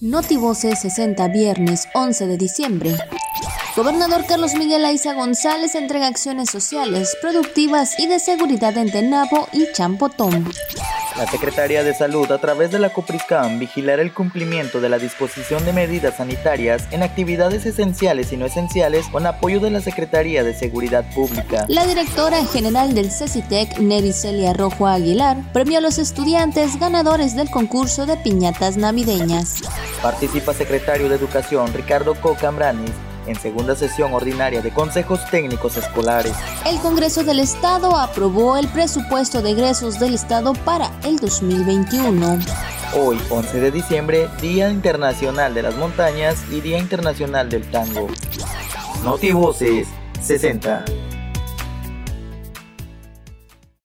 Notivoce 60 viernes 11 de diciembre. Gobernador Carlos Miguel Aiza González entrega acciones sociales, productivas y de seguridad en Tenabo y Champotón. La Secretaría de Salud, a través de la COPRICAM, vigilará el cumplimiento de la disposición de medidas sanitarias en actividades esenciales y no esenciales con apoyo de la Secretaría de Seguridad Pública. La directora general del CECITEC, Neri Celia Rojo Aguilar, premió a los estudiantes ganadores del concurso de piñatas navideñas. Participa secretario de Educación Ricardo Cocambranis en segunda sesión ordinaria de consejos técnicos escolares. El Congreso del Estado aprobó el presupuesto de egresos del Estado para el 2021. Hoy, 11 de diciembre, Día Internacional de las Montañas y Día Internacional del Tango. Notivoces 60.